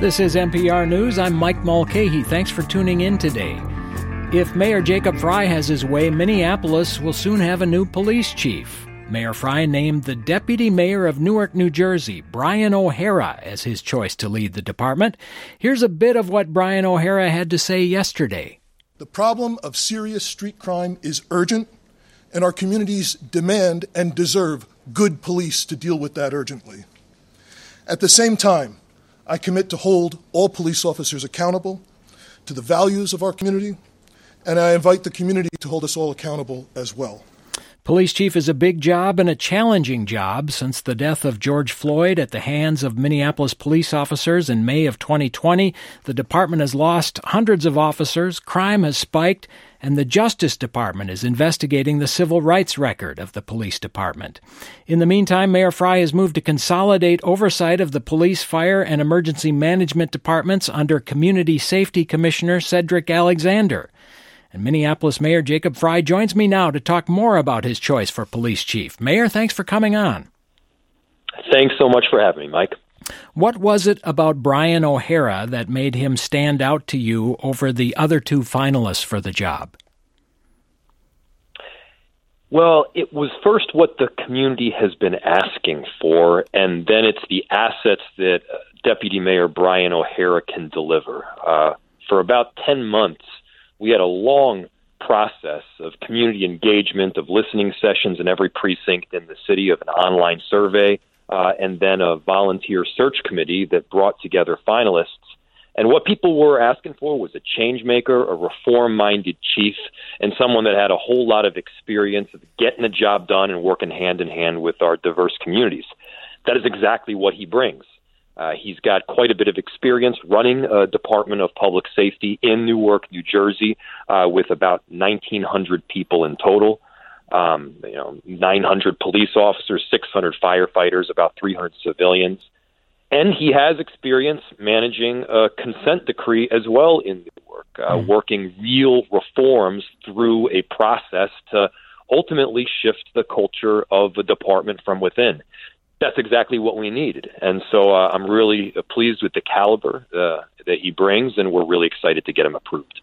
This is MPR News. I'm Mike Mulcahy. Thanks for tuning in today. If Mayor Jacob Fry has his way, Minneapolis will soon have a new police chief. Mayor Fry named the deputy mayor of Newark, New Jersey, Brian O'Hara, as his choice to lead the department. Here's a bit of what Brian O'Hara had to say yesterday. The problem of serious street crime is urgent, and our communities demand and deserve good police to deal with that urgently. At the same time, I commit to hold all police officers accountable to the values of our community, and I invite the community to hold us all accountable as well. Police chief is a big job and a challenging job since the death of George Floyd at the hands of Minneapolis police officers in May of 2020. The department has lost hundreds of officers, crime has spiked, and the Justice Department is investigating the civil rights record of the police department. In the meantime, Mayor Fry has moved to consolidate oversight of the police, fire, and emergency management departments under Community Safety Commissioner Cedric Alexander. And Minneapolis Mayor Jacob Fry joins me now to talk more about his choice for police chief. Mayor, thanks for coming on. Thanks so much for having me, Mike. What was it about Brian O'Hara that made him stand out to you over the other two finalists for the job? Well, it was first what the community has been asking for, and then it's the assets that uh, Deputy Mayor Brian O'Hara can deliver. Uh, for about 10 months, we had a long process of community engagement, of listening sessions in every precinct in the city, of an online survey, uh, and then a volunteer search committee that brought together finalists. And what people were asking for was a change maker, a reform minded chief, and someone that had a whole lot of experience of getting the job done and working hand in hand with our diverse communities. That is exactly what he brings. Uh, he's got quite a bit of experience running a Department of Public Safety in Newark, New Jersey, uh, with about 1,900 people in total. Um, you know, 900 police officers, 600 firefighters, about 300 civilians, and he has experience managing a consent decree as well in Newark, uh, mm. working real reforms through a process to ultimately shift the culture of the department from within that's exactly what we needed. And so uh, I'm really pleased with the caliber uh, that he brings, and we're really excited to get him approved.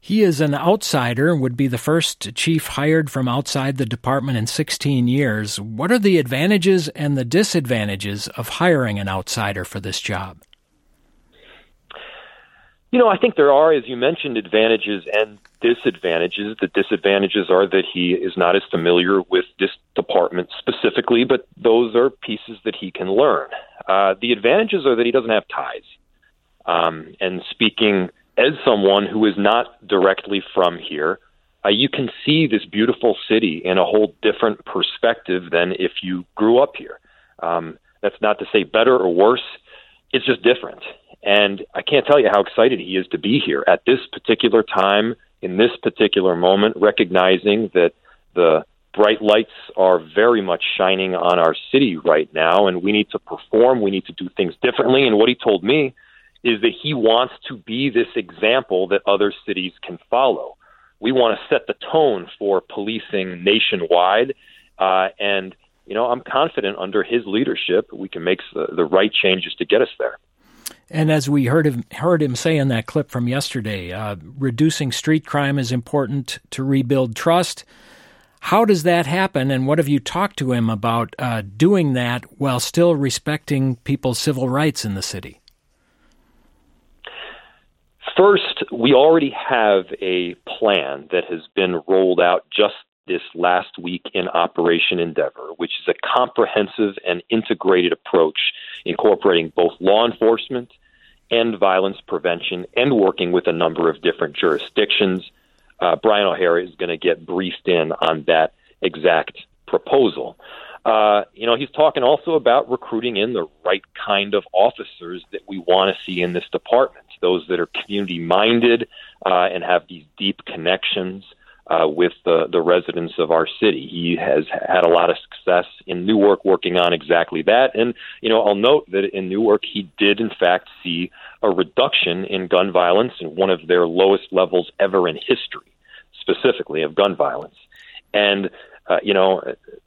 He is an outsider, would be the first chief hired from outside the department in 16 years. What are the advantages and the disadvantages of hiring an outsider for this job? You know, I think there are, as you mentioned, advantages and disadvantages. The disadvantages are that he is not as familiar with this department specifically, but those are pieces that he can learn. Uh, the advantages are that he doesn't have ties. Um, and speaking as someone who is not directly from here, uh, you can see this beautiful city in a whole different perspective than if you grew up here. Um, that's not to say better or worse, it's just different. And I can't tell you how excited he is to be here at this particular time, in this particular moment, recognizing that the bright lights are very much shining on our city right now, and we need to perform. We need to do things differently. And what he told me is that he wants to be this example that other cities can follow. We want to set the tone for policing nationwide. Uh, and, you know, I'm confident under his leadership, we can make the, the right changes to get us there. And as we heard him heard him say in that clip from yesterday, uh, reducing street crime is important to rebuild trust. How does that happen, and what have you talked to him about uh, doing that while still respecting people's civil rights in the city? First, we already have a plan that has been rolled out just this last week in Operation Endeavor, which is a comprehensive and integrated approach incorporating both law enforcement and violence prevention and working with a number of different jurisdictions. Uh, Brian O'Hara is going to get briefed in on that exact proposal. Uh, you know, he's talking also about recruiting in the right kind of officers that we want to see in this department, those that are community minded uh, and have these deep connections uh, with the, the residents of our city. He has had a lot of success in Newark working on exactly that. And, you know, I'll note that in Newark, he did, in fact, see a reduction in gun violence in one of their lowest levels ever in history, specifically of gun violence. And, uh, you know,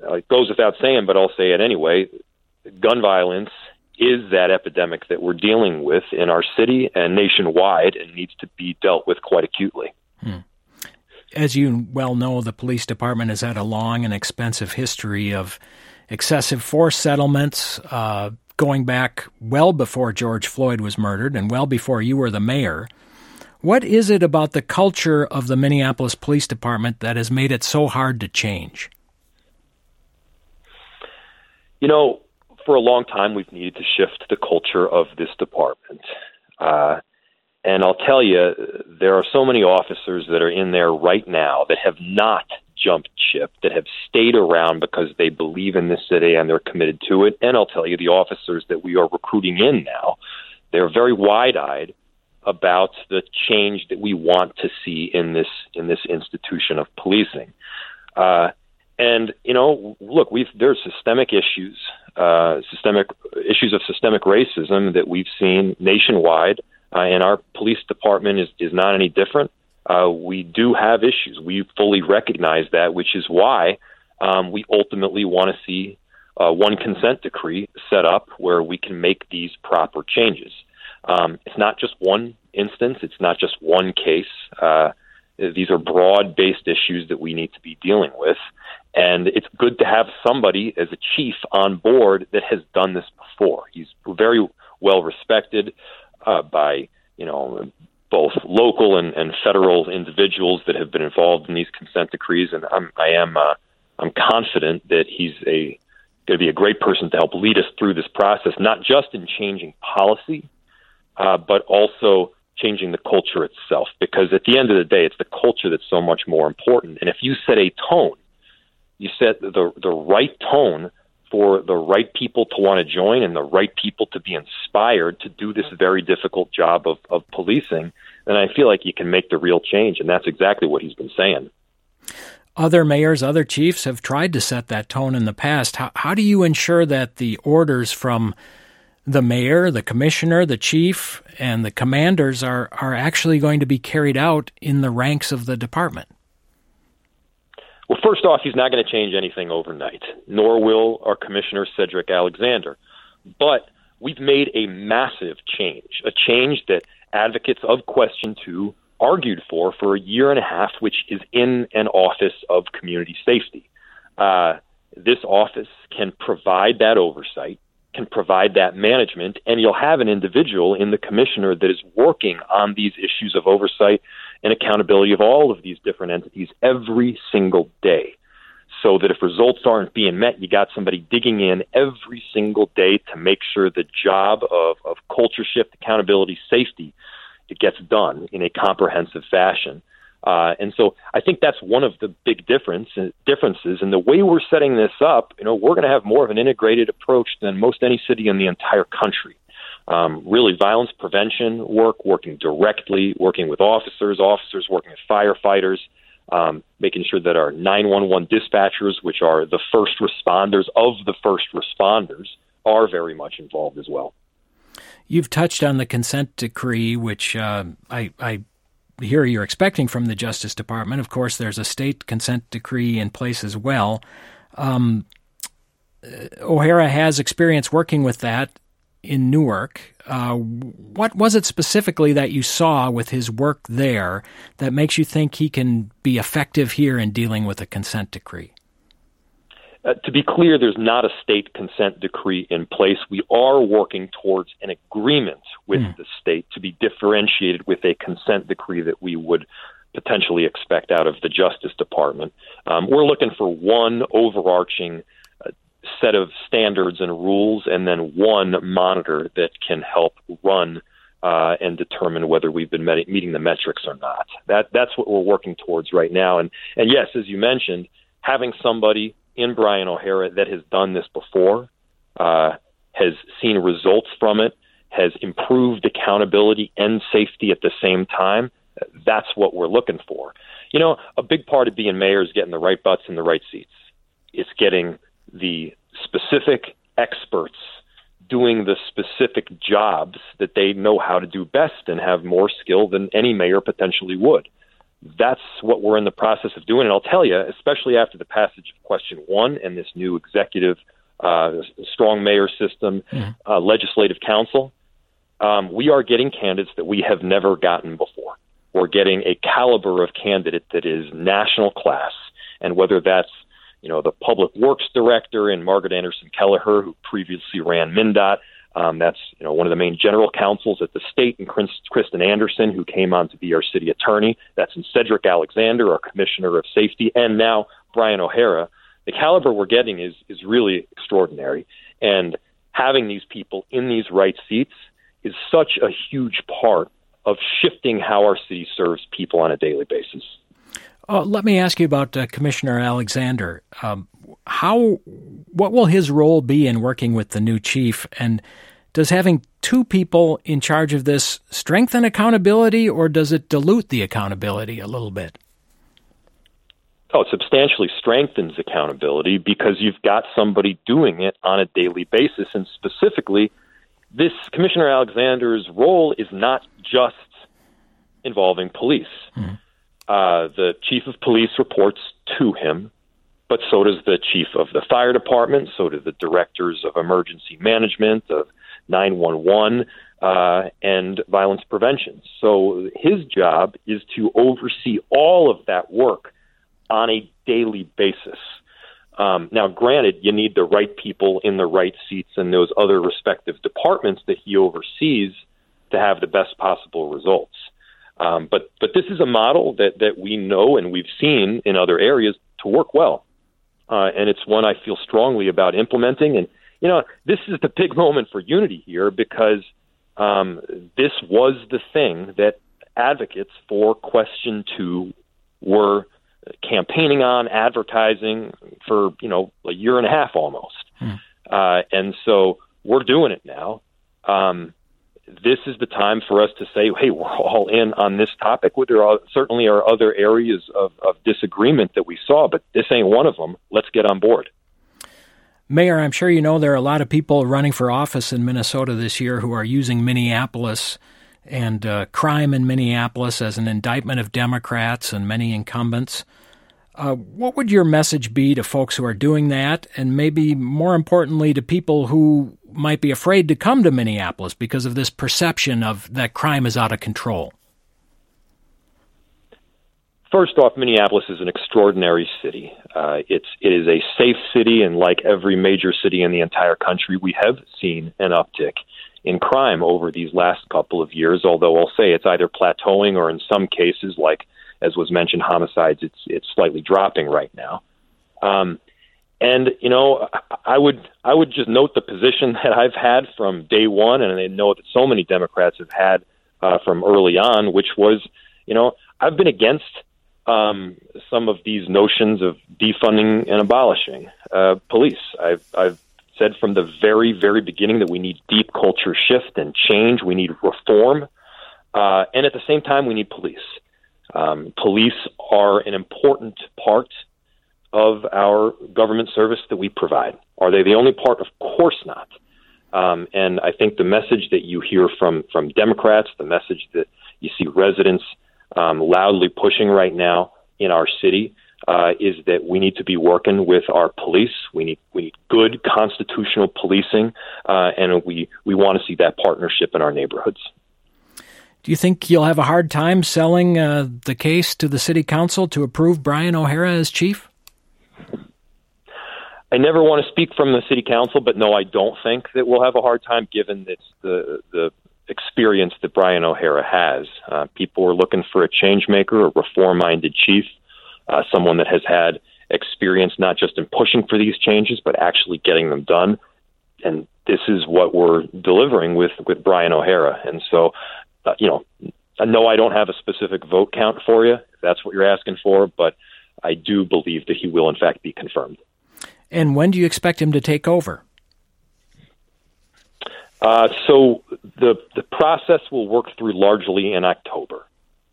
uh, it goes without saying, but I'll say it anyway. gun violence is that epidemic that we're dealing with in our city and nationwide and needs to be dealt with quite acutely. Hmm. As you well know, the police department has had a long and expensive history of excessive force settlements, uh, going back well before George Floyd was murdered and well before you were the mayor. What is it about the culture of the Minneapolis Police Department that has made it so hard to change? You know, for a long time, we've needed to shift the culture of this department. Uh, and I'll tell you, there are so many officers that are in there right now that have not jumped ship, that have stayed around because they believe in this city and they're committed to it. And I'll tell you, the officers that we are recruiting in now, they're very wide eyed about the change that we want to see in this in this institution of policing. Uh, and you know, look, we've there's systemic issues, uh, systemic issues of systemic racism that we've seen nationwide, uh, and our police department is is not any different. Uh, we do have issues. We fully recognize that, which is why um, we ultimately want to see uh, one consent decree set up where we can make these proper changes. Um, it's not just one instance, it's not just one case. Uh, these are broad based issues that we need to be dealing with. And it's good to have somebody as a chief on board that has done this before. He's very well respected uh, by, you know, both local and, and federal individuals that have been involved in these consent decrees. And I'm, I am, uh, I'm confident that he's a going to be a great person to help lead us through this process, not just in changing policy, uh, but also changing the culture itself. Because at the end of the day, it's the culture that's so much more important. And if you set a tone, you set the the right tone for the right people to want to join and the right people to be inspired to do this very difficult job of, of policing, then I feel like you can make the real change. And that's exactly what he's been saying. Other mayors, other chiefs have tried to set that tone in the past. How, how do you ensure that the orders from the mayor, the commissioner, the chief, and the commanders are, are actually going to be carried out in the ranks of the department? Well, first off, he's not going to change anything overnight, nor will our commissioner, Cedric Alexander. But we've made a massive change, a change that advocates of Question 2 argued for for a year and a half, which is in an office of community safety. Uh, this office can provide that oversight can provide that management, and you'll have an individual in the commissioner that is working on these issues of oversight and accountability of all of these different entities every single day. So that if results aren't being met, you got somebody digging in every single day to make sure the job of, of culture shift, accountability, safety, it gets done in a comprehensive fashion. Uh, and so I think that's one of the big difference differences. And the way we're setting this up, you know, we're going to have more of an integrated approach than most any city in the entire country. Um, really, violence prevention work, working directly, working with officers, officers working with firefighters, um, making sure that our 911 dispatchers, which are the first responders of the first responders, are very much involved as well. You've touched on the consent decree, which uh, I, I hear you're expecting from the Justice Department. Of course, there's a state consent decree in place as well. Um, uh, O'Hara has experience working with that in Newark. Uh, what was it specifically that you saw with his work there that makes you think he can be effective here in dealing with a consent decree? Uh, to be clear, there's not a state consent decree in place. We are working towards an agreement with mm. the state to be differentiated with a consent decree that we would potentially expect out of the Justice Department. Um, we're looking for one overarching uh, set of standards and rules, and then one monitor that can help run uh, and determine whether we've been met- meeting the metrics or not. That that's what we're working towards right now. And and yes, as you mentioned, having somebody in Brian O'Hara that has done this before, uh, has seen results from it, has improved accountability and safety at the same time. That's what we're looking for. You know, a big part of being mayor is getting the right butts in the right seats. It's getting the specific experts doing the specific jobs that they know how to do best and have more skill than any mayor potentially would that's what we're in the process of doing. And I'll tell you, especially after the passage of question one and this new executive uh, strong mayor system, mm. uh, legislative council. Um, we are getting candidates that we have never gotten before. We're getting a caliber of candidate that is national class, and whether that's you know the public works director and Margaret Anderson Kelliher, who previously ran MnDOT. Um, that's you know one of the main general counsels at the state, and Kristyn Anderson, who came on to be our city attorney. That's in Cedric Alexander, our commissioner of safety, and now Brian O'Hara. The caliber we're getting is is really extraordinary, and having these people in these right seats is such a huge part of shifting how our city serves people on a daily basis. Uh, let me ask you about uh, Commissioner Alexander. Um, how, what will his role be in working with the new chief, and does having two people in charge of this strengthen accountability, or does it dilute the accountability a little bit? Oh, it substantially strengthens accountability because you've got somebody doing it on a daily basis, and specifically this Commissioner Alexander's role is not just involving police. Mm-hmm. Uh, the chief of police reports to him, but so does the chief of the fire department, so do the directors of emergency management, of 911, uh, and violence prevention. So his job is to oversee all of that work on a daily basis. Um, now, granted, you need the right people in the right seats in those other respective departments that he oversees to have the best possible results. Um, but but this is a model that that we know and we've seen in other areas to work well, uh, and it's one I feel strongly about implementing. And you know, this is the big moment for unity here because um, this was the thing that advocates for question two were campaigning on, advertising for you know a year and a half almost, hmm. uh, and so we're doing it now. Um, this is the time for us to say, hey, we're all in on this topic. There are, certainly are other areas of, of disagreement that we saw, but this ain't one of them. Let's get on board. Mayor, I'm sure you know there are a lot of people running for office in Minnesota this year who are using Minneapolis and uh, crime in Minneapolis as an indictment of Democrats and many incumbents. Uh, what would your message be to folks who are doing that, and maybe more importantly, to people who might be afraid to come to Minneapolis because of this perception of that crime is out of control? First off, Minneapolis is an extraordinary city. Uh, it's it is a safe city, and like every major city in the entire country, we have seen an uptick in crime over these last couple of years. Although I'll say it's either plateauing or, in some cases, like as was mentioned, homicides, it's it's slightly dropping right now. Um, and you know, I would I would just note the position that I've had from day one, and I know that so many Democrats have had uh, from early on, which was, you know, I've been against um, some of these notions of defunding and abolishing uh, police. I've I've said from the very, very beginning that we need deep culture shift and change. We need reform. Uh, and at the same time, we need police. Um, police are an important part of our government service that we provide. Are they the only part? Of course not. Um, and I think the message that you hear from from Democrats, the message that you see residents um, loudly pushing right now in our city, uh, is that we need to be working with our police. We need we need good constitutional policing, uh, and we we want to see that partnership in our neighborhoods. Do you think you'll have a hard time selling uh, the case to the city council to approve Brian O'Hara as chief? I never want to speak from the city council, but no, I don't think that we'll have a hard time given it's the the experience that Brian O'Hara has. Uh, people are looking for a change maker, a reform minded chief uh, someone that has had experience not just in pushing for these changes, but actually getting them done. And this is what we're delivering with with Brian O'Hara. And so, uh, you know, I know I don't have a specific vote count for you. If that's what you're asking for, but I do believe that he will in fact be confirmed. And when do you expect him to take over? Uh, so the the process will work through largely in October.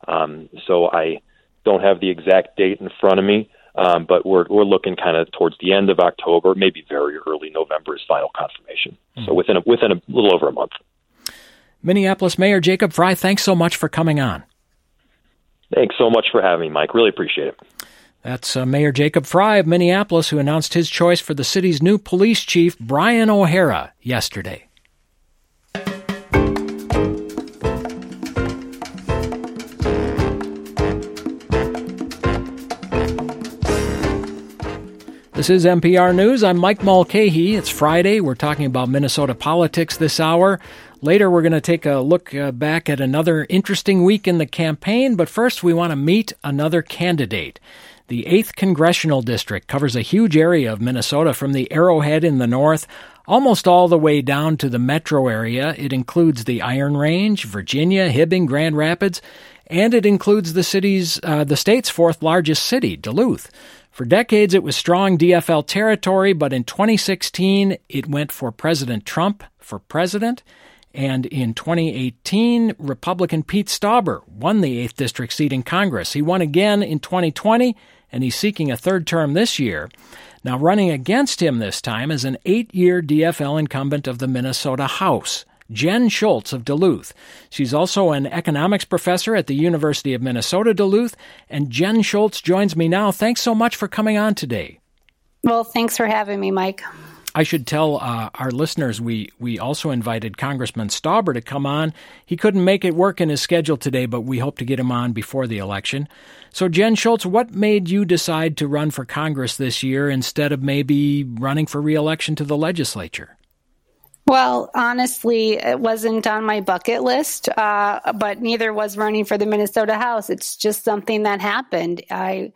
Um, so I don't have the exact date in front of me, um, but we're we're looking kind of towards the end of October, maybe very early November is final confirmation. Mm-hmm. So within a, within a little over a month. Minneapolis Mayor Jacob Fry, thanks so much for coming on. Thanks so much for having me, Mike. Really appreciate it. That's uh, Mayor Jacob Fry of Minneapolis, who announced his choice for the city's new police chief, Brian O'Hara, yesterday. This is MPR News. I'm Mike Mulcahy. It's Friday. We're talking about Minnesota politics this hour. Later, we're going to take a look uh, back at another interesting week in the campaign, but first, we want to meet another candidate. The 8th Congressional District covers a huge area of Minnesota from the Arrowhead in the north almost all the way down to the metro area. It includes the Iron Range, Virginia, Hibbing, Grand Rapids, and it includes the city's uh, the state's fourth largest city, Duluth. For decades, it was strong DFL territory, but in 2016, it went for President Trump for president. And in 2018, Republican Pete Stauber won the 8th District seat in Congress. He won again in 2020, and he's seeking a third term this year. Now, running against him this time is an eight year DFL incumbent of the Minnesota House. Jen Schultz of Duluth. She's also an economics professor at the University of Minnesota Duluth. And Jen Schultz joins me now. Thanks so much for coming on today. Well, thanks for having me, Mike. I should tell uh, our listeners we, we also invited Congressman Stauber to come on. He couldn't make it work in his schedule today, but we hope to get him on before the election. So, Jen Schultz, what made you decide to run for Congress this year instead of maybe running for reelection to the legislature? Well, honestly, it wasn't on my bucket list, uh, but neither was running for the Minnesota House. It's just something that happened. I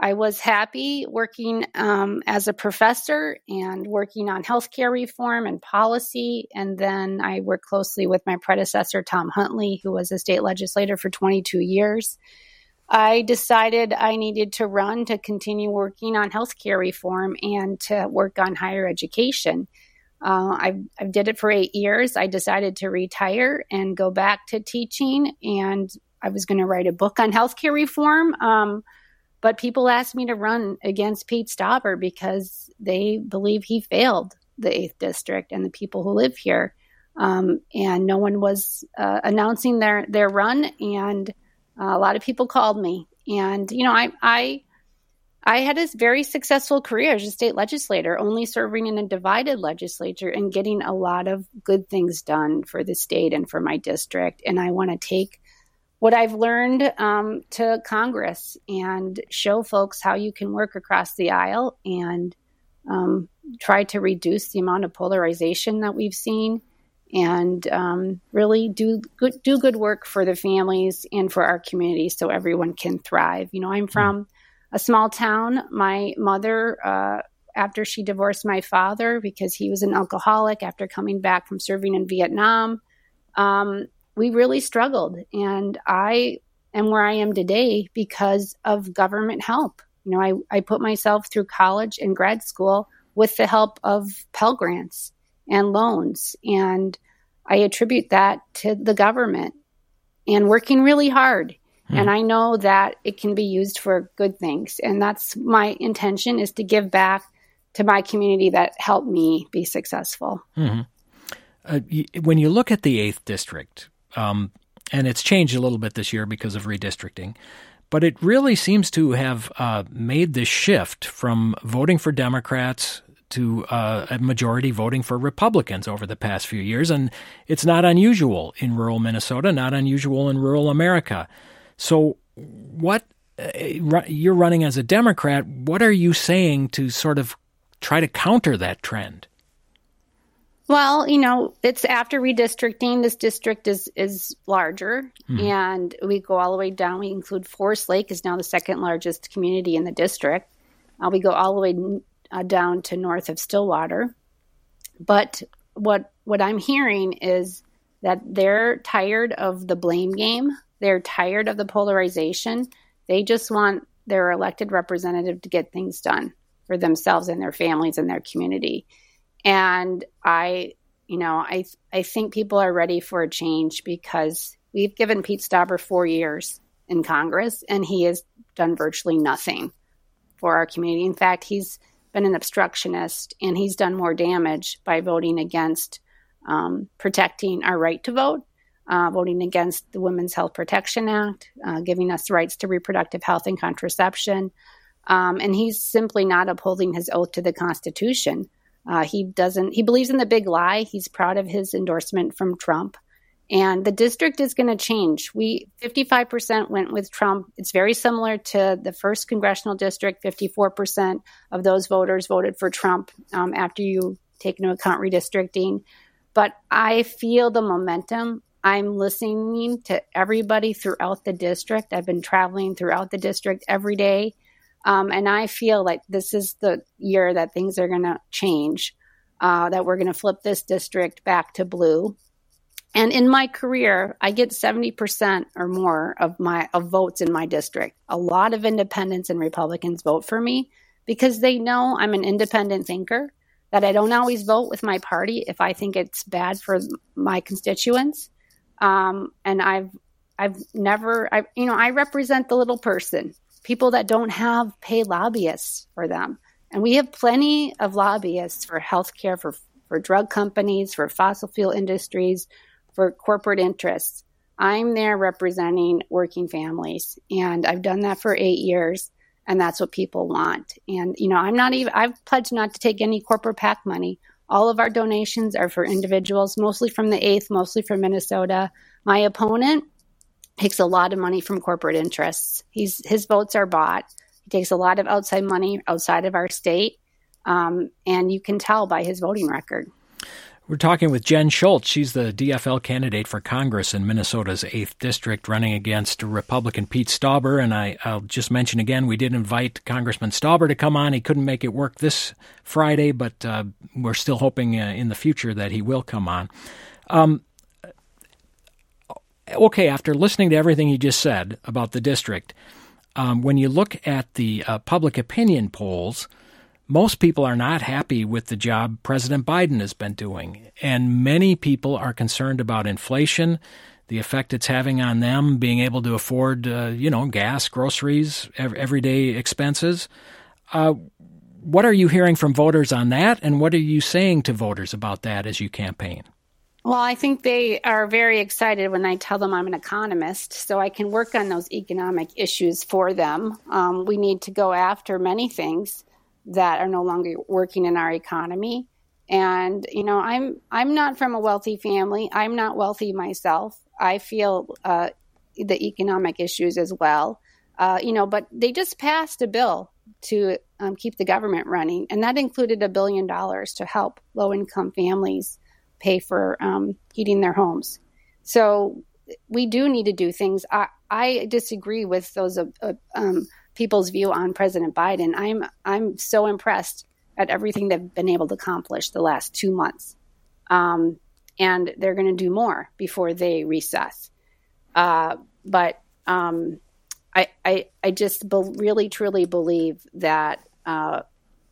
I was happy working um, as a professor and working on healthcare reform and policy. And then I worked closely with my predecessor, Tom Huntley, who was a state legislator for 22 years. I decided I needed to run to continue working on healthcare reform and to work on higher education. Uh, I, I did it for eight years. I decided to retire and go back to teaching, and I was going to write a book on healthcare reform. Um, but people asked me to run against Pete Stauber because they believe he failed the eighth district and the people who live here. Um, and no one was uh, announcing their their run, and uh, a lot of people called me. And you know, I I I had a very successful career as a state legislator, only serving in a divided legislature and getting a lot of good things done for the state and for my district. And I want to take what I've learned um, to Congress and show folks how you can work across the aisle and um, try to reduce the amount of polarization that we've seen and um, really do good do good work for the families and for our community so everyone can thrive. You know, I'm from a small town. My mother, uh, after she divorced my father because he was an alcoholic after coming back from serving in Vietnam, um, we really struggled. And I am where I am today because of government help. You know, I, I put myself through college and grad school with the help of Pell Grants and loans. And I attribute that to the government and working really hard and hmm. I know that it can be used for good things. And that's my intention is to give back to my community that helped me be successful. Mm-hmm. Uh, when you look at the 8th district, um, and it's changed a little bit this year because of redistricting, but it really seems to have uh, made this shift from voting for Democrats to uh, a majority voting for Republicans over the past few years. And it's not unusual in rural Minnesota, not unusual in rural America. So, what uh, you're running as a Democrat, what are you saying to sort of try to counter that trend? Well, you know, it's after redistricting. This district is is larger, hmm. and we go all the way down. We include Forest Lake is now the second largest community in the district. Uh, we go all the way uh, down to north of Stillwater. But what what I'm hearing is that they're tired of the blame game. They're tired of the polarization. They just want their elected representative to get things done for themselves and their families and their community. And I, you know, I I think people are ready for a change because we've given Pete Stauber four years in Congress and he has done virtually nothing for our community. In fact, he's been an obstructionist and he's done more damage by voting against um, protecting our right to vote uh, voting against the Women's Health Protection Act, uh, giving us rights to reproductive health and contraception, Um, and he's simply not upholding his oath to the Constitution. Uh, he doesn't. He believes in the big lie. He's proud of his endorsement from Trump, and the district is going to change. We 55% went with Trump. It's very similar to the first congressional district. 54% of those voters voted for Trump um, after you take into account redistricting. But I feel the momentum. I'm listening to everybody throughout the district. I've been traveling throughout the district every day. Um, and I feel like this is the year that things are going to change, uh, that we're going to flip this district back to blue. And in my career, I get 70% or more of my of votes in my district. A lot of independents and Republicans vote for me because they know I'm an independent thinker, that I don't always vote with my party if I think it's bad for my constituents. Um, and I've I've never I you know, I represent the little person people that don't have paid lobbyists for them. And we have plenty of lobbyists for healthcare, for, for drug companies, for fossil fuel industries, for corporate interests. I'm there representing working families, and I've done that for eight years, and that's what people want. And, you know, I'm not even, I've pledged not to take any corporate PAC money. All of our donations are for individuals, mostly from the 8th, mostly from Minnesota. My opponent takes a lot of money from corporate interests. He's his votes are bought. He takes a lot of outside money outside of our state, um, and you can tell by his voting record. We're talking with Jen Schultz. She's the DFL candidate for Congress in Minnesota's 8th District, running against Republican Pete Stauber. And I, will just mention again, we did invite Congressman Stauber to come on. He couldn't make it work this Friday, but uh, we're still hoping uh, in the future that he will come on. Um, okay, after listening to everything you just said about the district, um, when you look at the uh, public opinion polls, most people are not happy with the job President Biden has been doing. And many people are concerned about inflation, the effect it's having on them, being able to afford, uh, you know, gas, groceries, ev- everyday expenses. Uh, what are you hearing from voters on that? And what are you saying to voters about that as you campaign? Well, I think they are very excited when I tell them I'm an economist, so I can work on those economic issues for them. Um, we need to go after many things that are no longer working in our economy. And you know, I'm I'm not from a wealthy family. I'm not wealthy myself. I feel uh, the economic issues as well. Uh, you know, but they just passed a bill to um, keep the government running, and that included a billion dollars to help low income families pay for um, heating their homes. So we do need to do things. I, I disagree with those uh, uh, um, people's view on President Biden. I'm I'm so impressed at everything they've been able to accomplish the last two months, um, and they're going to do more before they recess. Uh, but um, I, I I just be- really truly believe that uh,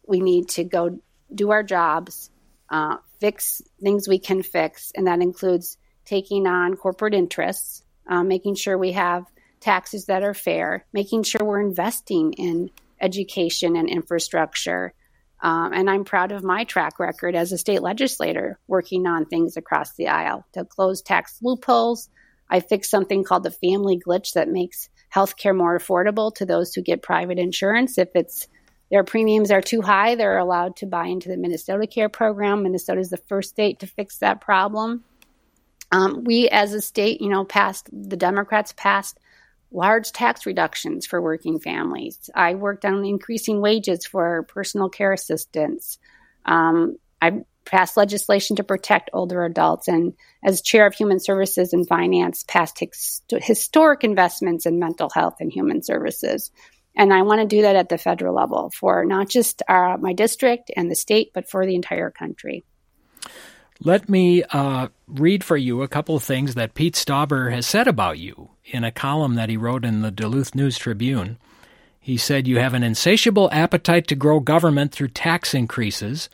we need to go do our jobs, uh, fix things we can fix, and that includes taking on corporate interests, uh, making sure we have taxes that are fair, making sure we're investing in education and infrastructure. Um, and I'm proud of my track record as a state legislator working on things across the aisle to close tax loopholes. I fixed something called the family glitch that makes healthcare more affordable to those who get private insurance. If it's their premiums are too high. They're allowed to buy into the Minnesota Care program. Minnesota is the first state to fix that problem. Um, we, as a state, you know, passed the Democrats passed large tax reductions for working families. I worked on increasing wages for personal care assistants. Um, I passed legislation to protect older adults, and as chair of Human Services and Finance, passed his, historic investments in mental health and human services. And I want to do that at the federal level for not just our, my district and the state, but for the entire country. Let me uh, read for you a couple of things that Pete Stauber has said about you in a column that he wrote in the Duluth News Tribune. He said, You have an insatiable appetite to grow government through tax increases,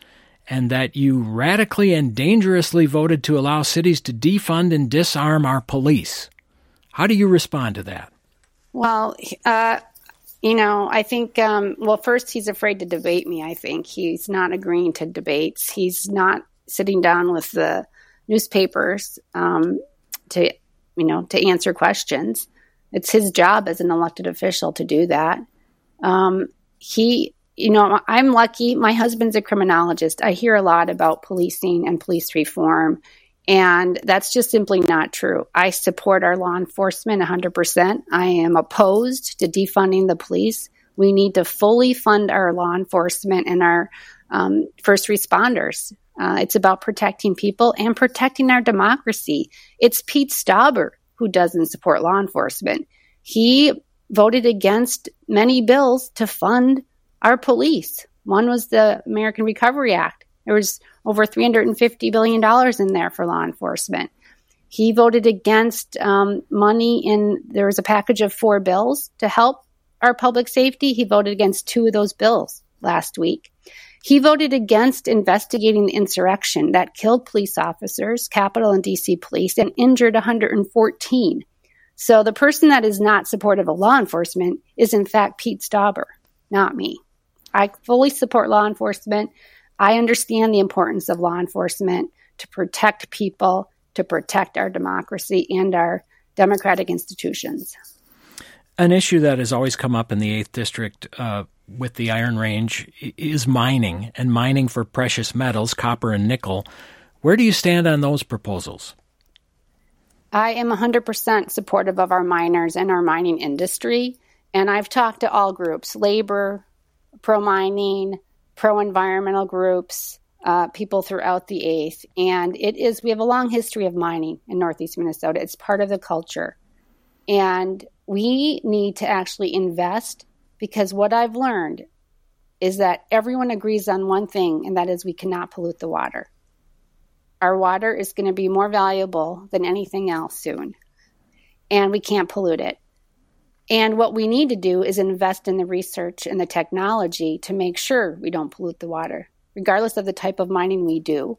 and that you radically and dangerously voted to allow cities to defund and disarm our police. How do you respond to that? Well, uh, you know, I think, um, well, first, he's afraid to debate me, I think. He's not agreeing to debates. He's not sitting down with the newspapers um, to, you know, to answer questions. It's his job as an elected official to do that. Um, he, you know, I'm lucky. My husband's a criminologist. I hear a lot about policing and police reform. And that's just simply not true. I support our law enforcement 100%. I am opposed to defunding the police. We need to fully fund our law enforcement and our um, first responders. Uh, it's about protecting people and protecting our democracy. It's Pete Stauber who doesn't support law enforcement. He voted against many bills to fund our police. One was the American Recovery Act. There was over $350 billion in there for law enforcement. He voted against um, money in, there was a package of four bills to help our public safety. He voted against two of those bills last week. He voted against investigating the insurrection that killed police officers, Capitol and DC police, and injured 114. So the person that is not supportive of law enforcement is, in fact, Pete Stauber, not me. I fully support law enforcement. I understand the importance of law enforcement to protect people, to protect our democracy and our democratic institutions. An issue that has always come up in the 8th District uh, with the Iron Range is mining and mining for precious metals, copper and nickel. Where do you stand on those proposals? I am 100% supportive of our miners and our mining industry. And I've talked to all groups labor, pro mining, pro environmental groups, uh, people throughout the 8th. And it is, we have a long history of mining in Northeast Minnesota. It's part of the culture. And we need to actually invest because what I've learned is that everyone agrees on one thing, and that is we cannot pollute the water. Our water is going to be more valuable than anything else soon, and we can't pollute it. And what we need to do is invest in the research and the technology to make sure we don't pollute the water, regardless of the type of mining we do.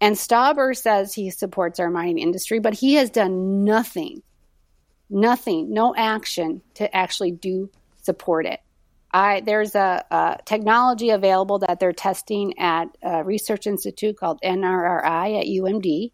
And Stauber says he supports our mining industry, but he has done nothing, nothing, no action to actually do support it. I, there's a, a, technology available that they're testing at a research institute called NRRI at UMD,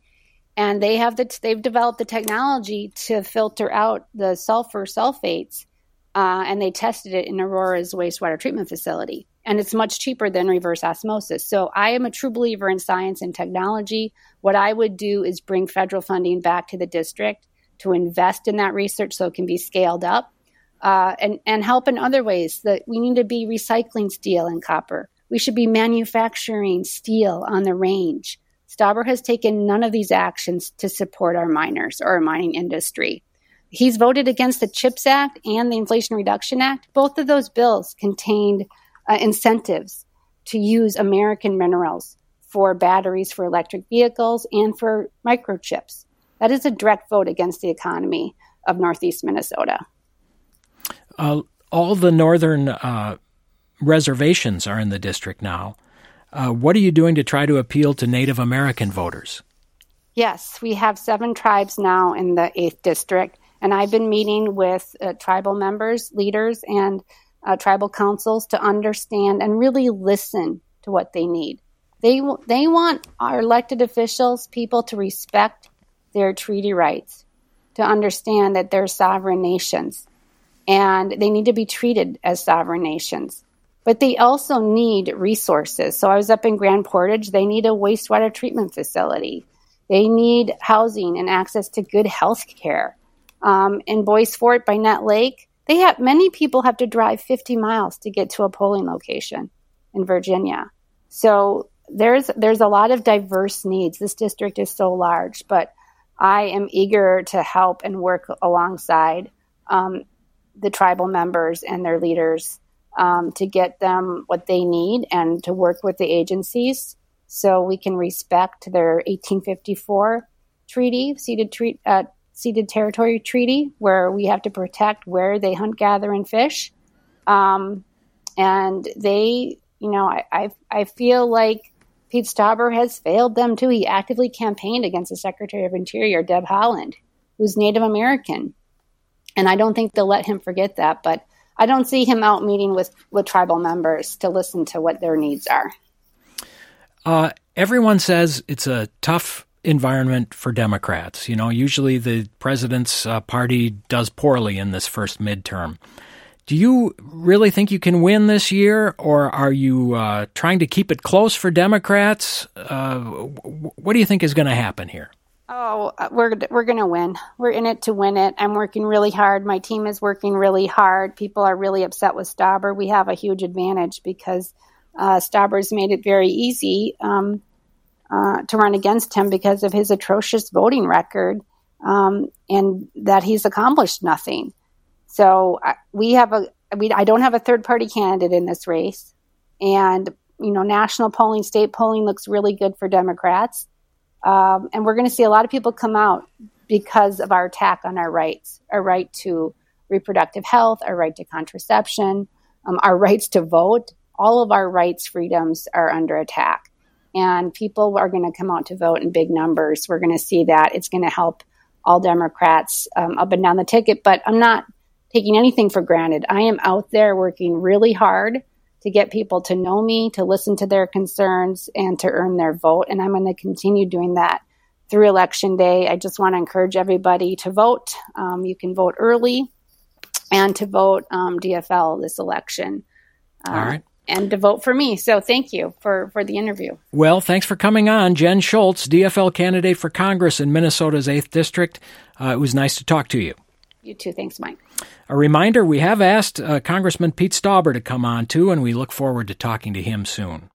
and they have the they've developed the technology to filter out the sulfur sulfates, uh, and they tested it in Aurora's wastewater treatment facility, and it's much cheaper than reverse osmosis. So I am a true believer in science and technology. What I would do is bring federal funding back to the district to invest in that research so it can be scaled up uh, and, and help in other ways. That we need to be recycling steel and copper. We should be manufacturing steel on the range. Stauber has taken none of these actions to support our miners or our mining industry. He's voted against the CHIPS Act and the Inflation Reduction Act. Both of those bills contained uh, incentives to use American minerals for batteries for electric vehicles and for microchips. That is a direct vote against the economy of Northeast Minnesota. Uh, all the northern uh, reservations are in the district now. Uh, what are you doing to try to appeal to Native American voters? Yes, we have seven tribes now in the 8th district, and I've been meeting with uh, tribal members, leaders, and uh, tribal councils to understand and really listen to what they need. They, they want our elected officials, people to respect their treaty rights, to understand that they're sovereign nations, and they need to be treated as sovereign nations. But they also need resources. So I was up in Grand Portage. They need a wastewater treatment facility. They need housing and access to good health care. Um, in Bois Forte by Nett Lake, they have many people have to drive 50 miles to get to a polling location in Virginia. So there's there's a lot of diverse needs. This district is so large, but I am eager to help and work alongside um, the tribal members and their leaders um, to get them what they need and to work with the agencies so we can respect their 1854 treaty, ceded, tre- uh, ceded territory treaty, where we have to protect where they hunt, gather, and fish. Um, and they, you know, I, I, I feel like Pete Stauber has failed them too. He actively campaigned against the Secretary of Interior, Deb Haaland, who's Native American. And I don't think they'll let him forget that. But I don't see him out meeting with, with tribal members to listen to what their needs are. Uh, everyone says it's a tough environment for Democrats. You know, usually the president's uh, party does poorly in this first midterm. Do you really think you can win this year, or are you uh, trying to keep it close for Democrats? Uh, what do you think is going to happen here? Oh, uh, we're we're going to win. We're in it to win it. I'm working really hard. My team is working really hard. People are really upset with Stauber. We have a huge advantage because uh, Stauber's made it very easy um, uh, to run against him because of his atrocious voting record um, and that he's accomplished nothing. So uh, we have a we I don't have a third party candidate in this race, and you know national polling, state polling looks really good for Democrats, um, and we're going to see a lot of people come out because of our attack on our rights, our right to reproductive health, our right to contraception, um, our rights to vote. All of our rights, freedoms are under attack, and people are going to come out to vote in big numbers. We're going to see that it's going to help all Democrats um, up and down the ticket. But I'm not taking anything for granted. I am out there working really hard to get people to know me, to listen to their concerns, and to earn their vote. And I'm going to continue doing that through Election Day. I just want to encourage everybody to vote. Um, you can vote early and to vote um, DFL this election. Uh, All right. And to vote for me. So thank you for, for the interview. Well, thanks for coming on. Jen Schultz, DFL candidate for Congress in Minnesota's 8th District. Uh, it was nice to talk to you. You too. Thanks, Mike. A reminder we have asked uh, Congressman Pete Stauber to come on too, and we look forward to talking to him soon.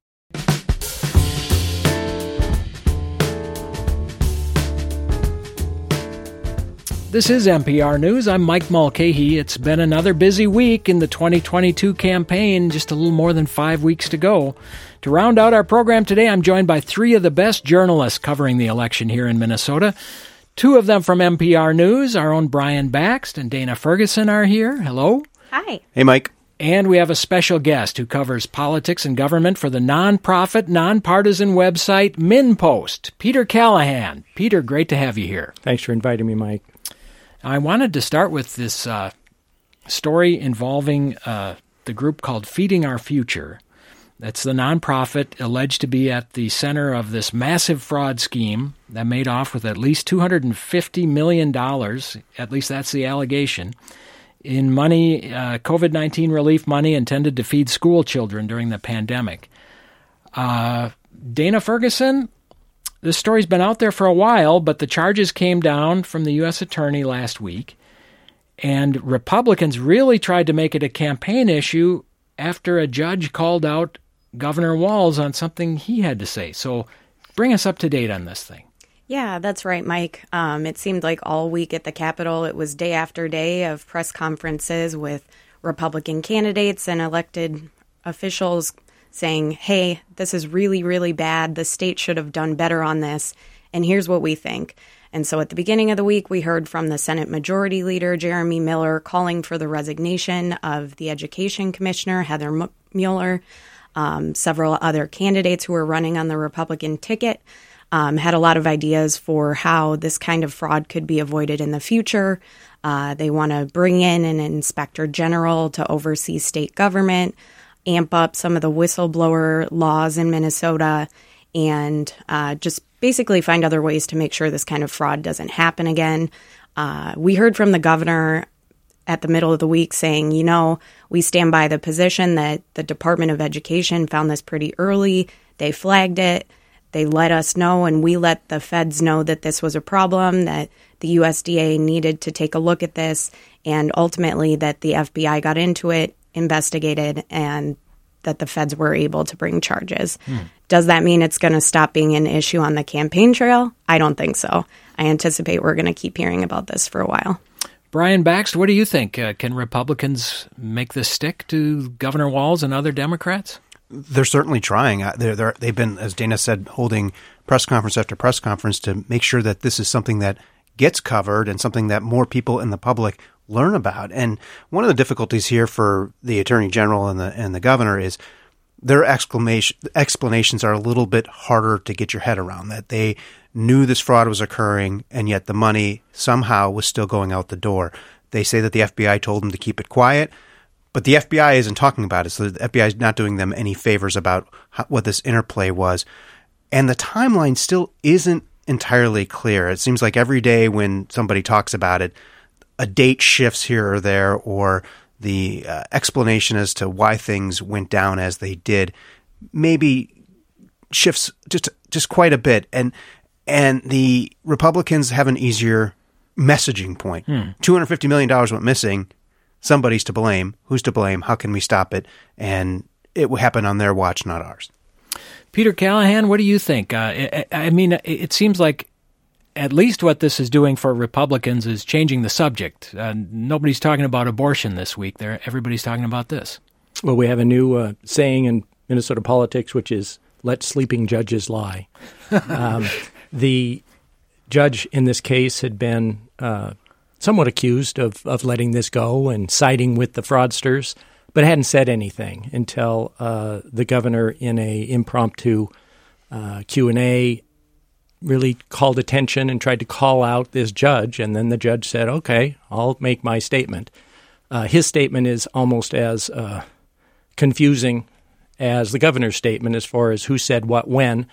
This is MPR News. I'm Mike Mulcahy. It's been another busy week in the 2022 campaign, just a little more than five weeks to go. To round out our program today, I'm joined by three of the best journalists covering the election here in Minnesota. Two of them from MPR News, our own Brian Bakst and Dana Ferguson are here. Hello. Hi. Hey, Mike. And we have a special guest who covers politics and government for the nonprofit, nonpartisan website MinnPost, Peter Callaghan. Peter, great to have you here. Thanks for inviting me, Mike. I wanted to start with this uh, story involving uh, the group called Feeding Our Future. That's the nonprofit alleged to be at the center of this massive fraud scheme that made off with at least $250 million, at least that's the allegation, in money, uh, COVID 19 relief money intended to feed school children during the pandemic. Uh, Dana Ferguson, this story's been out there for a while, but the charges came down from the U.S. Attorney last week. And Republicans really tried to make it a campaign issue after a judge called out Governor Walz on something he had to say. So bring us up to date on this thing. Yeah, that's right, Mike. Um, it seemed like all week at the Capitol, it was day after day of press conferences with Republican candidates and elected officials saying, hey, this is really, really bad. The state should have done better on this. And here's what we think. And so at the beginning of the week, we heard from the Senate Majority Leader, Jeremy Miller, calling for the resignation of the Education Commissioner, Heather Mueller um, several other candidates who were running on the Republican ticket um, had a lot of ideas for how this kind of fraud could be avoided in the future. Uh, they want to bring in an inspector general to oversee state government, amp up some of the whistleblower laws in Minnesota, and uh, just basically find other ways to make sure this kind of fraud doesn't happen again. Uh, we heard from the governor at the middle of the week saying, you know, we stand by the position that the Department of Education found this pretty early. They flagged it. They let us know, and we let the feds know that this was a problem, that the USDA needed to take a look at this, and ultimately that the FBI got into it, investigated, and that the feds were able to bring charges. Hmm. Does that mean it's going to stop being an issue on the campaign trail? I don't think so. I anticipate we're going to keep hearing about this for a while. Brian Bakst, what do you think? Uh, can Republicans make this stick to Governor Walz and other Democrats? They're certainly trying. Uh, they're, they've been, as Dana said, holding press conference after press conference to make sure that this is something that gets covered and something that more people in the public learn about. And one of the difficulties here for the attorney general and the and the governor is their exclamation explanations are a little bit harder to get your head around. That they knew this fraud was occurring, and yet the money somehow was still going out the door. They say that the FBI told them to keep it quiet, but the FBI isn't talking about it, so the FBI is not doing them any favors about how, what this interplay was. And the timeline still isn't entirely clear. It seems like every day when somebody talks about it, a date shifts here or there, or the uh, explanation as to why things went down as they did maybe shifts just just quite a bit and and the Republicans have an easier messaging point. Hmm. $250 million went missing. Somebody's to blame. Who's to blame? How can we stop it? And it will happen on their watch, not ours. Peter Callaghan, what do you think? Uh, I mean, it seems like at least what this is doing for Republicans is changing the subject. Uh, nobody's talking about abortion this week. There, everybody's talking about this. Well, we have a new uh, saying in Minnesota politics, which is "Let sleeping judges lie." um, the judge in this case had been uh, somewhat accused of, of letting this go and siding with the fraudsters, but hadn't said anything until uh, the governor, in a impromptu uh, Q and A, really called attention and tried to call out this judge, and then the judge said, "Okay, I'll make my statement." Uh, his statement is almost as uh, confusing as the governor's statement as far as who said what when.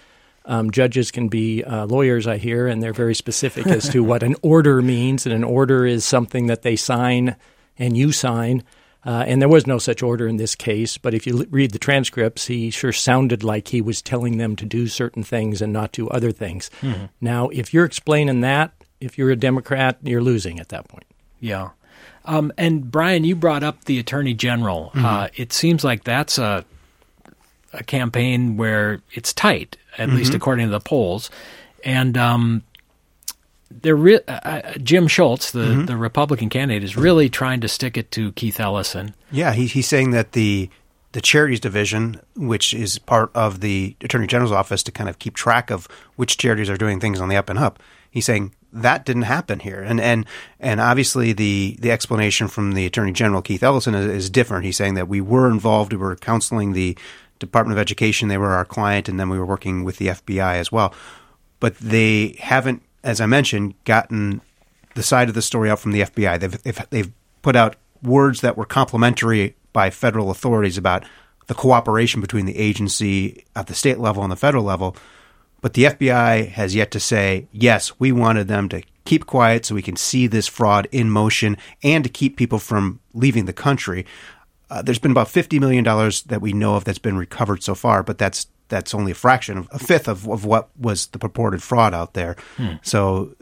Um, judges can be uh, lawyers, I hear, and they're very specific as to what an order means. And an order is something that they sign and you sign. Uh, and there was no such order in this case. But if you l- read the transcripts, he sure sounded like he was telling them to do certain things and not do other things. Mm-hmm. Now, if you're explaining that, if you're a Democrat, you're losing at that point. Yeah. Um, and Brian, you brought up the Attorney General. Mm-hmm. Uh, it seems like that's a a campaign where it's tight, at mm-hmm. least according to the polls, and um, they're re- uh, uh, Jim Schultz, the mm-hmm. the Republican candidate, is really trying to stick it to Keith Ellison. Yeah, he, he's saying that the the charities division, which is part of the Attorney General's office to kind of keep track of which charities are doing things on the up and up, he's saying that didn't happen here. And and and obviously the the explanation from the Attorney General Keith Ellison is, is different. He's saying that we were involved, we were counseling the Department of Education. They were our client, and then we were working with the FBI as well. But they haven't, as I mentioned, gotten the side of the story out from the FBI. They've they've, put out words that were complimentary by federal authorities about the cooperation between the agency at the state level and the federal level. But the FBI has yet to say, yes, we wanted them to keep quiet so we can see this fraud in motion and to keep people from leaving the country. Uh, there's been about fifty million dollars that we know of that's been recovered so far, but that's that's only a fraction of a fifth of, of what was the purported fraud out there. Hmm. So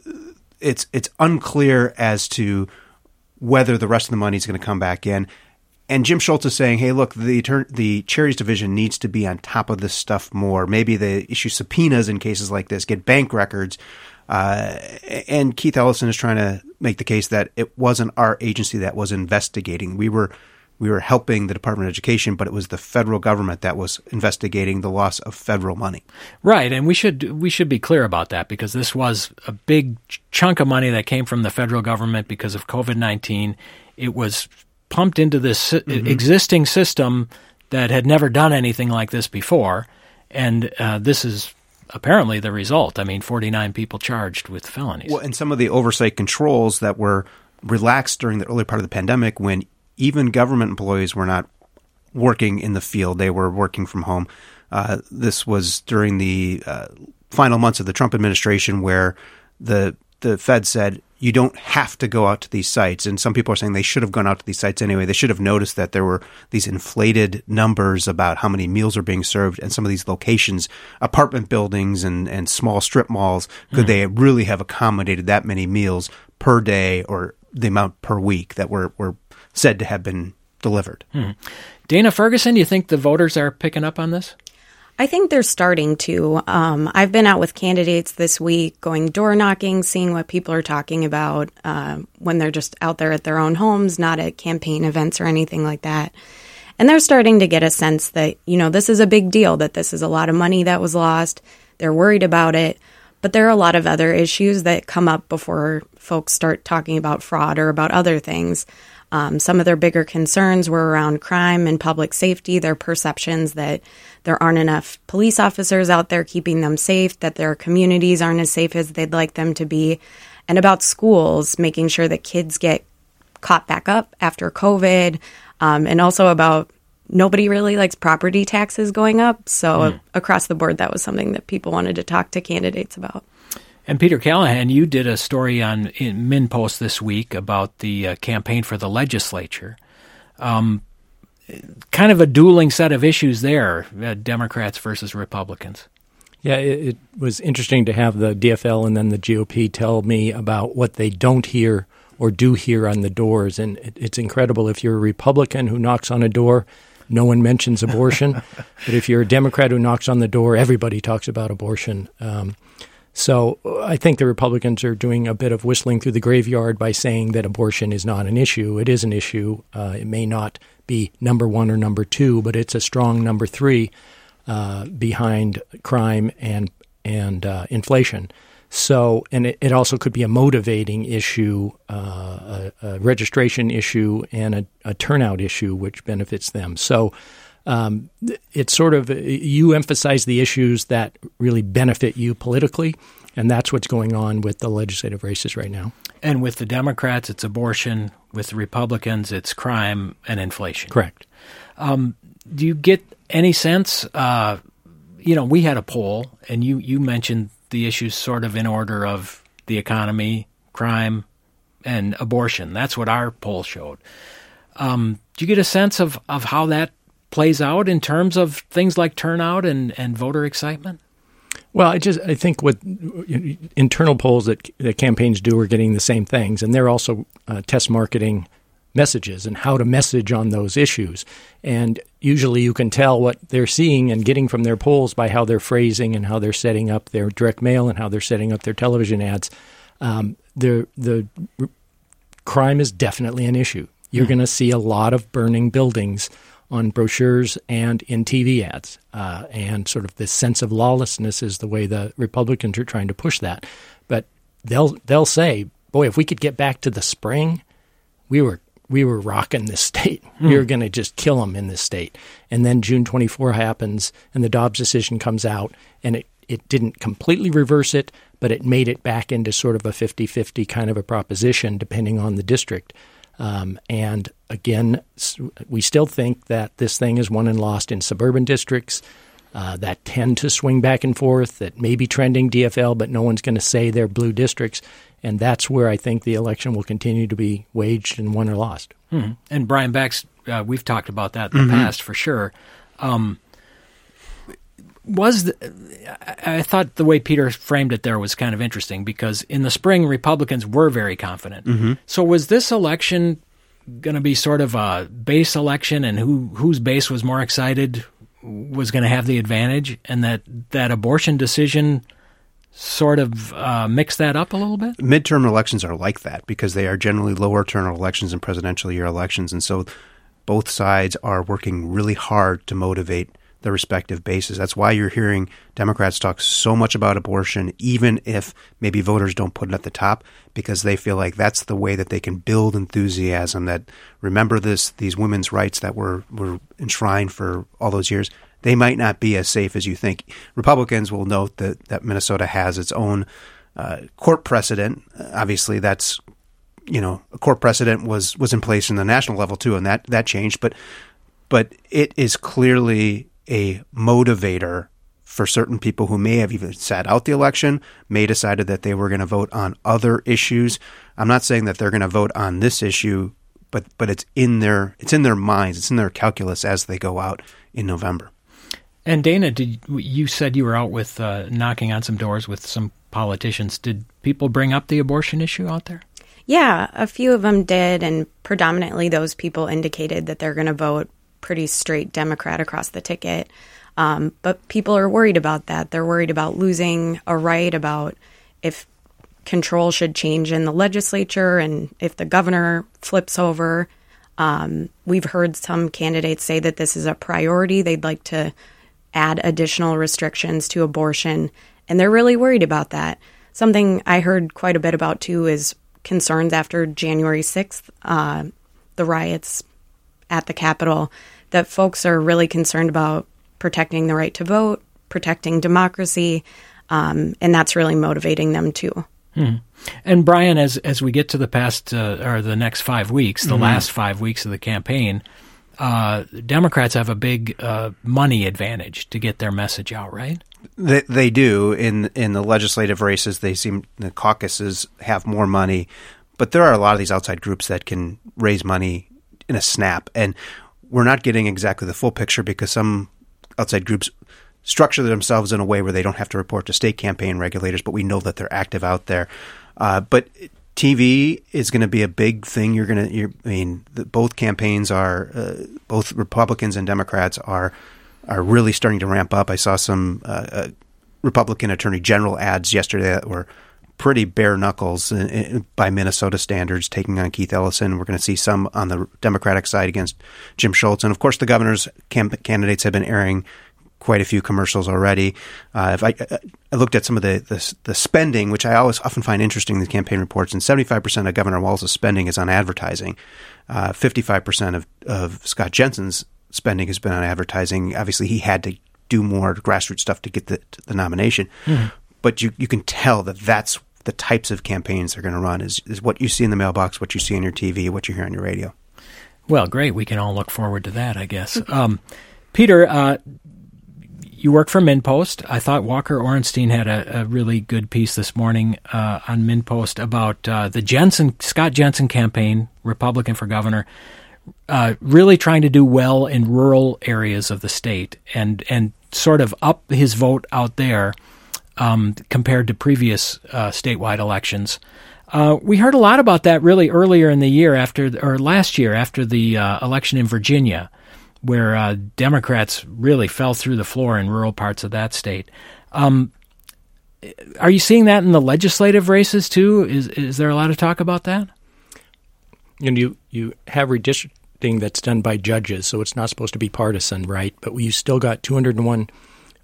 it's it's unclear as to whether the rest of the money is going to come back in. And Jim Schultz is saying, "Hey, look, the the charities division needs to be on top of this stuff more. Maybe they issue subpoenas in cases like this, get bank records." Uh, and Keith Ellison is trying to make the case that it wasn't our agency that was investigating. We were we were helping the Department of Education, but it was the federal government that was investigating the loss of federal money. Right, and we should we should be clear about that because this was a big chunk of money that came from the federal government because of COVID nineteen. It was pumped into this mm-hmm. existing system that had never done anything like this before, and uh, this is apparently the result. I mean, forty nine people charged with felonies. Well, and some of the oversight controls that were relaxed during the early part of the pandemic when even government employees were not working in the field; they were working from home. Uh, this was during the uh, final months of the Trump administration, where the the Fed said you don't have to go out to these sites. And some people are saying they should have gone out to these sites anyway. They should have noticed that there were these inflated numbers about how many meals are being served and some of these locations, apartment buildings and, and small strip malls, could mm. they really have accommodated that many meals per day or the amount per week that were, were said to have been delivered. Hmm. Dana Ferguson, do you think the voters are picking up on this? I think they're starting to. Um, I've been out with candidates this week, going door knocking, seeing what people are talking about uh, when they're just out there at their own homes, not at campaign events or anything like that. And they're starting to get a sense that, you know, this is a big deal, that this is a lot of money that was lost. They're worried about it. But there are a lot of other issues that come up before folks start talking about fraud or about other things. Um, some of their bigger concerns were around crime and public safety, their perceptions that there aren't enough police officers out there keeping them safe, that their communities aren't as safe as they'd like them to be, and about schools, making sure that kids get caught back up after COVID, um, and also about nobody really likes property taxes going up. So, mm. across the board, that was something that people wanted to talk to candidates about. And Peter Callaghan, you did a story on in MinnPost this week about the uh, campaign for the legislature. Um, kind of a dueling set of issues there, uh, Democrats versus Republicans. Yeah, it, it, was interesting to have the DFL and then the GOP tell me about what they don't hear or do hear on the doors. And it, it's incredible if you're a Republican who knocks on a door, no one mentions abortion. but if you're a Democrat who knocks on the door, everybody talks about abortion. Um, so I think the Republicans are doing a bit of whistling through the graveyard by saying that abortion is not an issue. It is an issue. Uh, it may not be number one or number two, but it's a strong number three uh, behind crime and and uh, inflation. So, and it, it, also could be a motivating issue, uh, a, a, registration issue, and a, a, turnout issue, which benefits them. So, um, it's sort of you emphasize the issues that really benefit you politically, and that's what's going on with the legislative races right now. And with the Democrats, it's abortion. With the Republicans, it's crime and inflation. Correct. Um, do you get any sense? Uh, you know, we had a poll, and you you mentioned the issues sort of in order of the economy, crime, and abortion. That's what our poll showed. Um, do you get a sense of, of how that plays out in terms of things like turnout and, and voter excitement? Well, I just I think what internal polls that, that campaigns do are getting the same things, and they're also uh, test marketing messages and how to message on those issues. And usually, you can tell what they're seeing and getting from their polls by how they're phrasing and how they're setting up their direct mail and how they're setting up their television ads. Um, the the crime is definitely an issue. You're mm-hmm. going to see a lot of burning buildings on brochures and in TV ads. Uh, and sort of this sense of lawlessness is the way the Republicans are trying to push that. But they'll they'll say, "Boy, if we could get back to the spring, we were we were rocking this state. Mm. We were going to just kill them in this state." And then June 24 happens, and the Dobbs decision comes out, and it it didn't completely reverse it, but it made it back into sort of a 50-50 kind of a proposition, depending on the district. Um, and again, we still think that this thing is won and lost in suburban districts uh, that tend to swing back and forth, that may be trending DFL, but no one's going to say they're blue districts. And that's where I think the election will continue to be waged and won or lost. Mm-hmm. And Brian Bakst, uh, we've talked about that in the mm-hmm. past for sure. Um, was the, I thought the way Peter framed it there was kind of interesting because in the spring Republicans were very confident. Mm-hmm. So was this election going to be sort of a base election, and who whose base was more excited was going to have the advantage, and that that abortion decision sort of uh, mix that up a little bit? Midterm elections are like that because they are generally lower turnout elections and presidential year elections, and so both sides are working really hard to motivate the respective bases. That's why you're hearing Democrats talk so much about abortion, even if maybe voters don't put it at the top, because they feel like that's the way that they can build enthusiasm. That remember this, these women's rights that were were enshrined for all those years. They might not be as safe as you think. Republicans will note that that Minnesota has its own uh, court precedent. Obviously, that's you know a court precedent was was in place in the national level too, and that that changed. But but it is clearly a motivator for certain people who may have even sat out the election, may decided that they were going to vote on other issues. I'm not saying that they're going to vote on this issue, but but it's in their it's in their minds, it's in their calculus as they go out in November. And Dana, did you said you were out with uh, knocking on some doors with some politicians? Did people bring up the abortion issue out there? Yeah, a few of them did, and predominantly those people indicated that they're going to vote pretty straight Democrat across the ticket. Um, but people are worried about that. They're worried about losing a right, about if control should change in the legislature and if the governor flips over. Um, we've heard some candidates say that this is a priority. They'd like to add additional restrictions to abortion, and they're really worried about that. Something I heard quite a bit about too is concerns after January 6th, uh, the riots at the Capitol that folks are really concerned about protecting the right to vote, protecting democracy, um, and that's really motivating them too. Hmm. And Brian, as as we get to the past uh, or the next five weeks, the mm-hmm. last five weeks of the campaign, uh, Democrats have a big uh, money advantage to get their message out, right? They, they do in in the legislative races. They seem the caucuses have more money, but there are a lot of these outside groups that can raise money in a snap. And we're not getting exactly the full picture because some outside groups structure themselves in a way where they don't have to report to state campaign regulators, but we know that they're active out there. Uh, but TV is going to be a big thing. You're going to, I mean, the, both campaigns are, uh, both Republicans and Democrats are are really starting to ramp up. I saw some uh, uh Republican Attorney General ads yesterday that were pretty bare knuckles in, in, by Minnesota standards, taking on Keith Ellison. We're going to see some on the Democratic side against Jim Schultz, and of course, the governor's camp- candidates have been airing quite a few commercials already. Uh, if I, I, looked at some of the, the, the spending, which I always often find interesting in the campaign reports, and seventy five percent of Governor Walz's spending is on advertising. Uh, fifty five percent of of Scott Jensen's spending has been on advertising. Obviously, he had to do more grassroots stuff to get the, the nomination. Mm-hmm. But you, you can tell that that's the types of campaigns they're going to run is, is what you see in the mailbox, what you see on your TV, what you hear on your radio. Well, great. We can all look forward to that, I guess. Um, Peter, uh, you work for MinnPost. I thought Walker Orenstein had a, a really good piece this morning uh, on MinnPost about uh, the Jensen Scott Jensen campaign, Republican for governor, uh, really trying to do well in rural areas of the state and and sort of up his vote out there um, compared to previous uh, statewide elections. Uh, we heard a lot about that really earlier in the year after or last year after the uh, election in Virginia, where uh, Democrats really fell through the floor in rural parts of that state. Um, are you seeing that in the legislative races too? Is is there a lot of talk about that? And you you have redistricting that's done by judges, so it's not supposed to be partisan, right? But you still got 201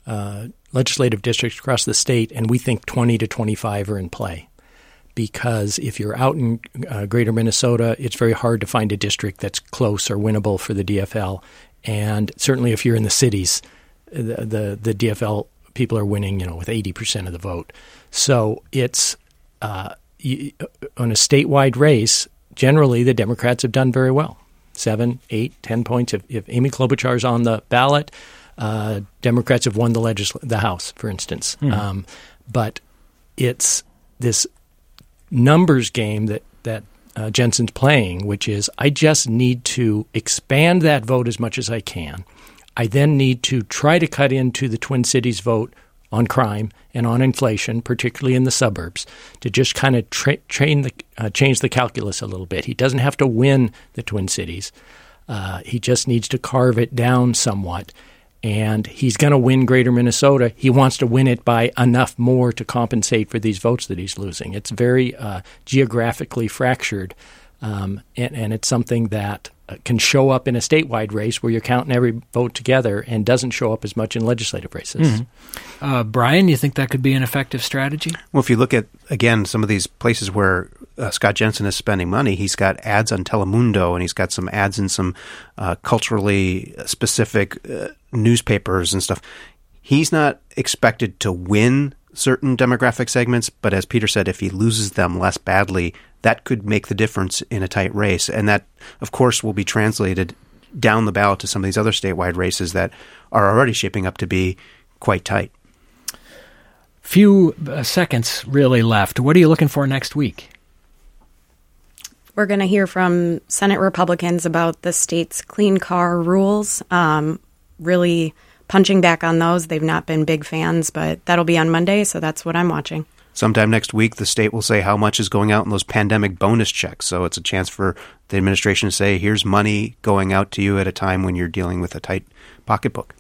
uh, legislative districts across the state, and we think 20 to 25 are in play. Because if you're out in uh, greater Minnesota, it's very hard to find a district that's close or winnable for the DFL. And certainly if you're in the cities, the, the, the DFL people are winning, you know, with 80% of the vote. So it's uh, on a statewide race, generally the Democrats have done very well. Seven, eight, ten points. If, if Amy Klobuchar is on the ballot, uh, Democrats have won the legisl- the House, for instance. Mm. Um, but it's this numbers game that that uh, Jensen's playing, which is I just need to expand that vote as much as I can. I then need to try to cut into the Twin Cities vote on crime and on inflation, particularly in the suburbs, to just kind of tra- train the, uh, change the calculus a little bit. He doesn't have to win the Twin Cities. Uh, he just needs to carve it down somewhat. And he's going to win Greater Minnesota. He wants to win it by enough more to compensate for these votes that he's losing. It's very uh, geographically fractured, um, and, and it's something that can show up in a statewide race where you're counting every vote together and doesn't show up as much in legislative races. Mm-hmm. Uh, Brian, you think that could be an effective strategy? Well, if you look at, again, some of these places where uh, Scott Jensen is spending money, he's got ads on Telemundo and he's got some ads in some uh, culturally specific uh, newspapers and stuff. He's not expected to win certain demographic segments, but as Peter said, if he loses them less badly, that could make the difference in a tight race. And that, of course, will be translated down the ballot to some of these other statewide races that are already shaping up to be quite tight. Few uh, seconds really left. What are you looking for next week? We're going to hear from Senate Republicans about the state's clean car rules. Um, really punching back on those. They've not been big fans, but that'll be on Monday, so that's what I'm watching. Sometime next week, the state will say how much is going out in those pandemic bonus checks. So it's a chance for the administration to say, here's money going out to you at a time when you're dealing with a tight pocketbook.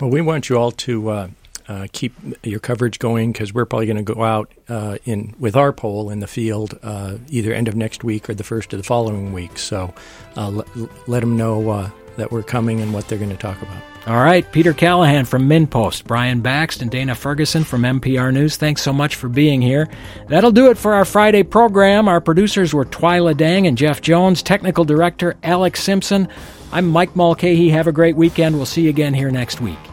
Well, we want you all to uh, uh, keep your coverage going because we're probably going to go out uh, in with our poll in the field uh, either end of next week or the first of the following week. So uh, let, let them know uh, that we're coming and what they're going to talk about. All right, Peter Callaghan from MinnPost, Brian Bakst, and Dana Ferguson from MPR News. Thanks so much for being here. That'll do it for our Friday program. Our producers were Twyla Dang and Jeff Jones, technical director Alex Simpson. I'm Mike Mulcahy. Have a great weekend. We'll see you again here next week.